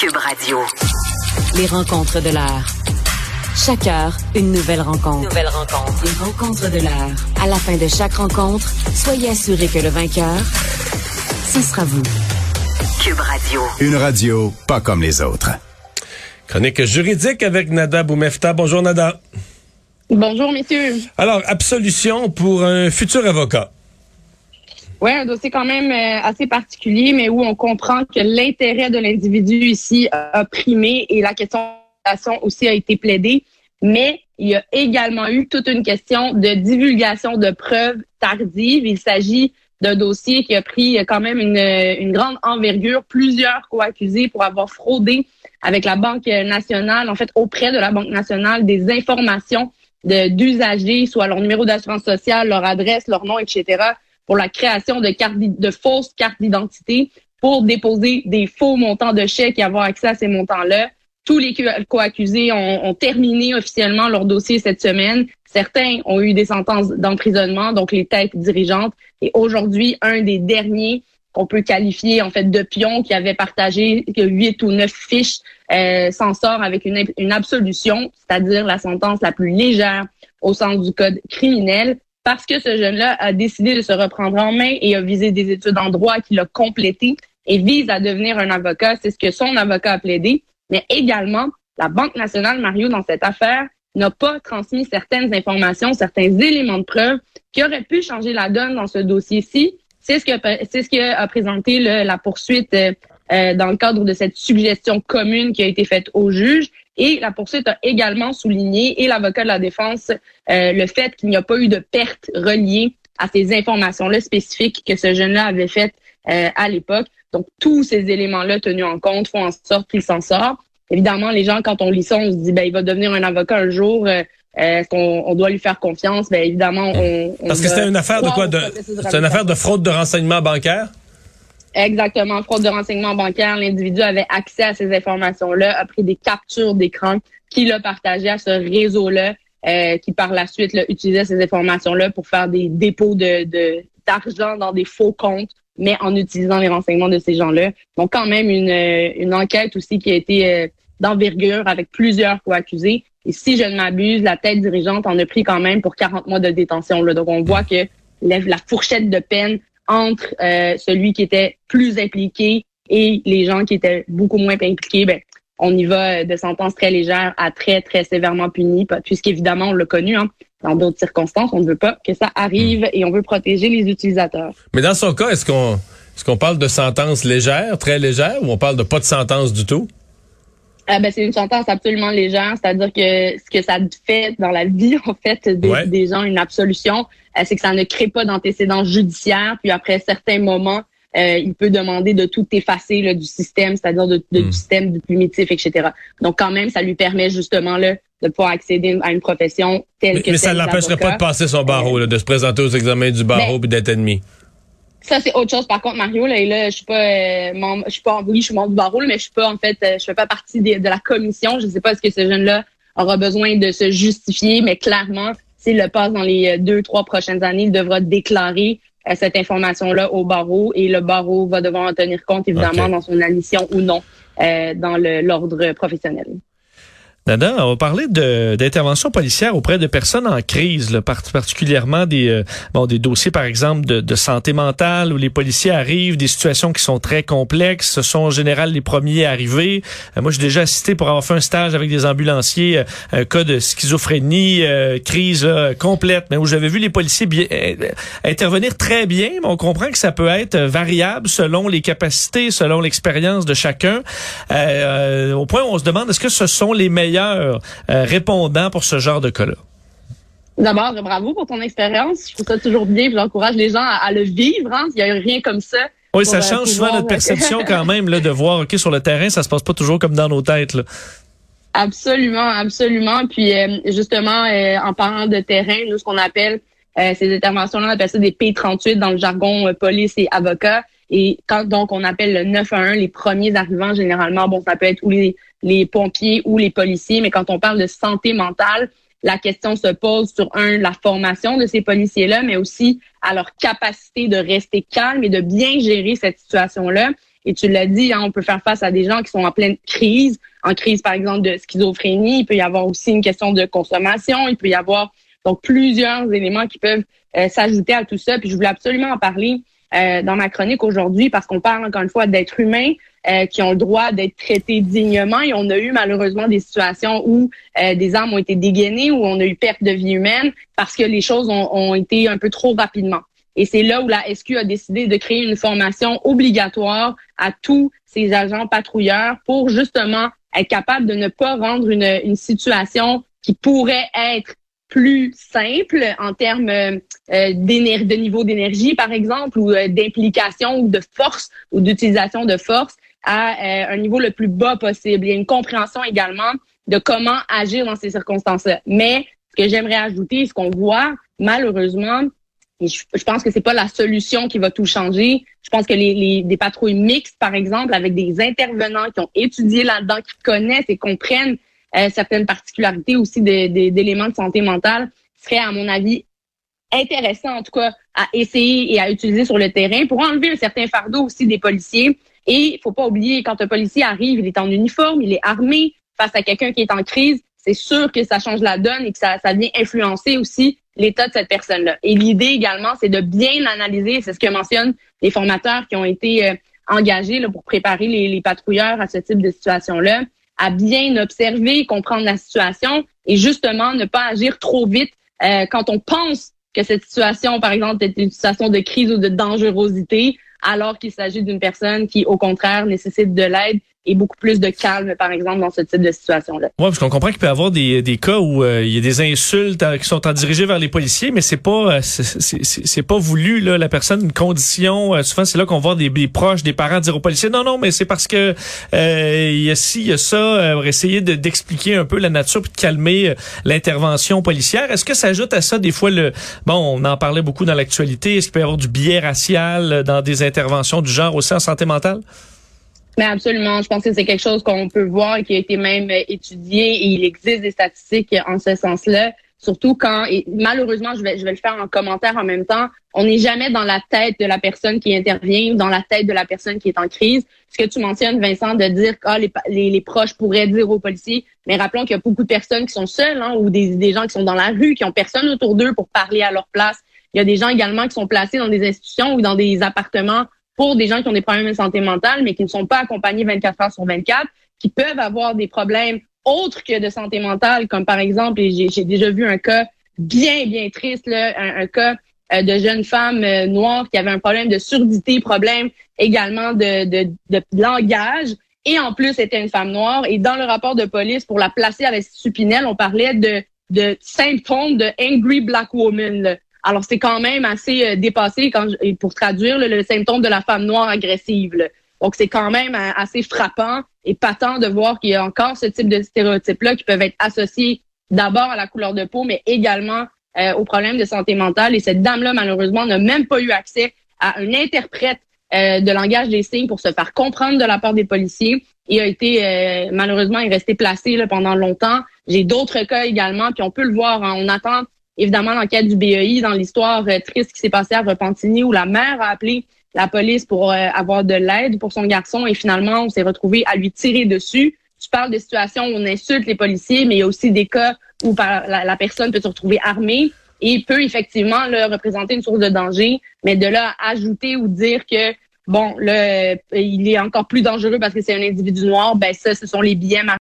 Cube Radio. Les rencontres de l'heure. Chaque heure, une nouvelle rencontre. Nouvelle rencontre. Les rencontres de l'heure. À la fin de chaque rencontre, soyez assurés que le vainqueur, ce sera vous. Cube Radio. Une radio pas comme les autres. Chronique juridique avec Nada Boumefta. Bonjour Nada. Bonjour messieurs. Alors, absolution pour un futur avocat. Oui, un dossier quand même euh, assez particulier, mais où on comprend que l'intérêt de l'individu ici a primé et la question aussi a été plaidée. Mais il y a également eu toute une question de divulgation de preuves tardives. Il s'agit d'un dossier qui a pris quand même une, une grande envergure, plusieurs co-accusés pour avoir fraudé avec la Banque nationale, en fait auprès de la Banque nationale, des informations d'usagers, soit leur numéro d'assurance sociale, leur adresse, leur nom, etc., pour la création de, cartes, de fausses cartes d'identité pour déposer des faux montants de chèques et avoir accès à ces montants-là. Tous les co-accusés ont, ont, terminé officiellement leur dossier cette semaine. Certains ont eu des sentences d'emprisonnement, donc les têtes dirigeantes. Et aujourd'hui, un des derniers qu'on peut qualifier en fait de pion qui avait partagé huit ou neuf fiches euh, s'en sort avec une, une absolution, c'est-à-dire la sentence la plus légère au sens du code criminel parce que ce jeune-là a décidé de se reprendre en main et a visé des études en droit qu'il a complétées et vise à devenir un avocat. C'est ce que son avocat a plaidé. Mais également, la Banque nationale, Mario, dans cette affaire, n'a pas transmis certaines informations, certains éléments de preuve qui auraient pu changer la donne dans ce dossier-ci. C'est ce que ce que a présenté la poursuite euh, euh, dans le cadre de cette suggestion commune qui a été faite au juge. Et la poursuite a également souligné, et l'avocat de la défense, euh, le fait qu'il n'y a pas eu de perte reliée à ces informations-là spécifiques que ce jeune-là avait faites à l'époque. Donc, tous ces éléments-là tenus en compte font en sorte qu'il s'en sort. Évidemment, les gens, quand on lit ça, on se dit, ben, il va devenir un avocat un jour. Euh, est-ce qu'on on doit lui faire confiance? Ben, évidemment, on. Parce que c'était une affaire de quoi? De, c'est une affaire de fraude de renseignement bancaire? Exactement, fraude de renseignement bancaire. L'individu avait accès à ces informations-là, a pris des captures d'écran qu'il a partagées à ce réseau-là, euh, qui par la suite là, utilisait ces informations-là pour faire des dépôts de d'argent dans des faux comptes mais en utilisant les renseignements de ces gens-là. Donc, quand même, une, euh, une enquête aussi qui a été euh, d'envergure avec plusieurs co-accusés. Et si je ne m'abuse, la tête dirigeante en a pris quand même pour 40 mois de détention. Là. Donc, on voit que la fourchette de peine entre euh, celui qui était plus impliqué et les gens qui étaient beaucoup moins impliqués, ben, on y va de sentences très légères à très, très sévèrement punies, puisqu'évidemment, on l'a connu, hein, dans d'autres circonstances, on ne veut pas que ça arrive et on veut protéger les utilisateurs. Mais dans son cas, est-ce qu'on est-ce qu'on parle de sentence légère, très légère, ou on parle de pas de sentence du tout? Ah ben, c'est une sentence absolument légère, c'est-à-dire que ce que ça fait dans la vie, en fait, des, gens, une absolution, euh, c'est que ça ne crée pas d'antécédents judiciaires, puis après certains moments, euh, il peut demander de tout effacer là, du système, c'est-à-dire de, du hmm. système du primitif, etc. Donc quand même, ça lui permet justement là, de pouvoir accéder à une profession telle mais, que Mais ça ne l'empêcherait pas de passer son barreau, là, de se présenter aux examens du barreau ben, et d'être admis. Ça, c'est autre chose. Par contre, Mario, là, et là je suis pas euh, membre, je suis pas, oui, je suis membre du barreau, mais je suis pas, en fait, euh, je fais pas partie de, de la commission. Je sais pas ce que ce jeune-là aura besoin de se justifier, mais clairement, s'il le passe dans les euh, deux, trois prochaines années, il devra déclarer cette information-là au barreau et le barreau va devoir en tenir compte, évidemment, dans son admission ou non euh, dans l'ordre professionnel. On va parler d'intervention policière auprès de personnes en crise, là, particulièrement des, euh, bon, des dossiers, par exemple, de, de, santé mentale où les policiers arrivent, des situations qui sont très complexes. Ce sont en général les premiers arrivés. Euh, moi, j'ai déjà assisté pour avoir fait un stage avec des ambulanciers, euh, un cas de schizophrénie, crise complète, mais où j'avais vu les policiers bien, intervenir très bien, on comprend que ça peut être variable selon les capacités, selon l'expérience de chacun. au point où on se demande, est-ce que ce sont les meilleurs euh, répondant pour ce genre de cas-là? D'abord, bravo pour ton expérience. Je trouve ça toujours bien. J'encourage les gens à, le vivre. Hein. Il n'y a rien comme ça. Oui, ça euh, change souvent notre perception quand même là, de voir, OK, sur le terrain, ça se passe pas toujours comme dans nos têtes. Absolument, absolument. Puis euh, justement, en parlant de terrain, nous, ce qu'on appelle ces interventions-là, on appelle ça des P38 dans le jargon police et avocat. Et quand donc on appelle le 911 les premiers arrivants, généralement, bon, ça peut être ou les, les pompiers ou les policiers, mais quand on parle de santé mentale, la question se pose sur un, la formation de ces policiers-là, mais aussi à leur capacité de rester calme et de bien gérer cette situation-là. Et tu l'as dit, hein, on peut faire face à des gens qui sont en pleine crise, en crise par exemple de schizophrénie. Il peut y avoir aussi une question de consommation. Il peut y avoir donc plusieurs éléments qui peuvent euh, s'ajouter à tout ça. Puis je voulais absolument en parler euh, dans ma chronique aujourd'hui parce qu'on parle encore une fois d'êtres humains euh, qui ont le droit d'être traités dignement et on a eu malheureusement des situations où des armes ont été dégainées, où on a eu perte de vie humaine parce que les choses ont, ont été un peu trop rapidement. Et c'est là où la SQ a décidé de créer une formation obligatoire à tous ces agents patrouilleurs pour justement être capable de ne pas rendre une situation qui pourrait être plus simple en termes euh, de niveau d'énergie, par exemple, ou euh, d'implication ou de force ou d'utilisation de force à euh, un niveau le plus bas possible. Il y a une compréhension également de comment agir dans ces circonstances-là. Mais ce que j'aimerais ajouter, ce qu'on voit malheureusement, et je, pense que c'est pas la solution qui va tout changer. Je pense que les, les, des patrouilles mixtes, par exemple, avec des intervenants qui ont étudié là-dedans, qui connaissent et comprennent certaines particularités aussi d'éléments de, santé mentale, serait, à mon avis, intéressant, en tout cas, à essayer et à utiliser sur le terrain pour enlever un certain fardeau aussi des policiers. Et il faut pas oublier, quand un policier arrive, il est en uniforme, il est armé face à quelqu'un qui est en crise, c'est sûr que ça change la donne et que ça, ça vient influencer aussi l'état de cette personne-là. Et l'idée également, c'est de bien analyser, c'est ce que mentionnent les formateurs qui ont été euh, engagés là, pour préparer les, les, patrouilleurs à ce type de situation-là, à bien observer, comprendre la situation et justement ne pas agir trop vite euh, quand on pense que cette situation, par exemple, est une situation de crise ou de dangerosité, alors qu'il s'agit d'une personne qui, au contraire, nécessite de l'aide et beaucoup plus de calme, par exemple, dans ce type de situation-là. Oui, parce qu'on comprend qu'il peut y avoir des, des cas où euh, il y a des insultes euh, qui sont en dirigées vers les policiers, mais c'est pas euh, c'est pas voulu là. La personne, une condition. souvent, c'est là qu'on voit des, proches, des parents dire aux policiers non, non, mais c'est parce que il y a ci, il y a ça. pour essayer d'expliquer un peu la nature puis de calmer l'intervention policière. Est-ce que ça ajoute à ça des fois le bon, on en parlait beaucoup dans l'actualité. Est-ce qu'il peut y avoir du biais racial dans des interventions du genre aussi en santé mentale? Mais absolument, je pense que c'est quelque chose qu'on peut voir et qui a été même étudié et il existe des statistiques en ce sens-là. Surtout quand, et malheureusement, je vais, je vais le faire en commentaire en même temps, on n'est jamais dans la tête de la personne qui intervient ou dans la tête de la personne qui est en crise. Ce que tu mentionnes, Vincent, de dire que ah, les, les, les, proches pourraient dire aux policiers, mais rappelons qu'il y a beaucoup de personnes qui sont seules hein, ou des, des gens qui sont dans la rue, qui ont personne autour d'eux pour parler à leur place. Il y a des gens également qui sont placés dans des institutions ou dans des appartements pour des gens qui ont des problèmes de santé mentale, mais qui ne sont pas accompagnés 24 heures sur 24, qui peuvent avoir des problèmes autres que de santé mentale, comme par exemple, j'ai déjà vu un cas bien, bien triste, là, un, cas euh, de jeune femme euh, noire qui avait un problème de surdité, problème également de, de, de, langage, et en plus, c'était une femme noire. Et dans le rapport de police, pour la placer à l'Institut Pinel, on parlait de, de symptômes de angry black woman. Alors, c'est quand même assez euh, dépassé quand pour traduire le symptôme de la femme noire agressive. Donc, c'est quand même euh, assez frappant et patent de voir qu'il y a encore ce type de stéréotypes-là qui peuvent être associés d'abord à la couleur de peau, mais également euh, aux problèmes de santé mentale. Et cette dame-là, malheureusement, n'a même pas eu accès à un interprète de langage des signes pour se faire comprendre de la part des policiers et a été malheureusement est resté placé là, pendant longtemps. J'ai d'autres cas également, puis on peut le voir. Hein, on attend évidemment l'enquête du BEI, dans l'histoire euh, triste qui s'est passée à Repentigny, où la mère a appelé la police pour euh, avoir de l'aide pour son garçon et finalement, on s'est retrouvé à lui tirer dessus. Tu parles de situations où on insulte les policiers, mais il y a aussi des cas où la, personne peut se retrouver armée et peut effectivement là, représenter une source de danger, mais de là ajouter ou dire que bon, là, il est encore plus dangereux parce que c'est un individu noir, ben ça, ce sont les billets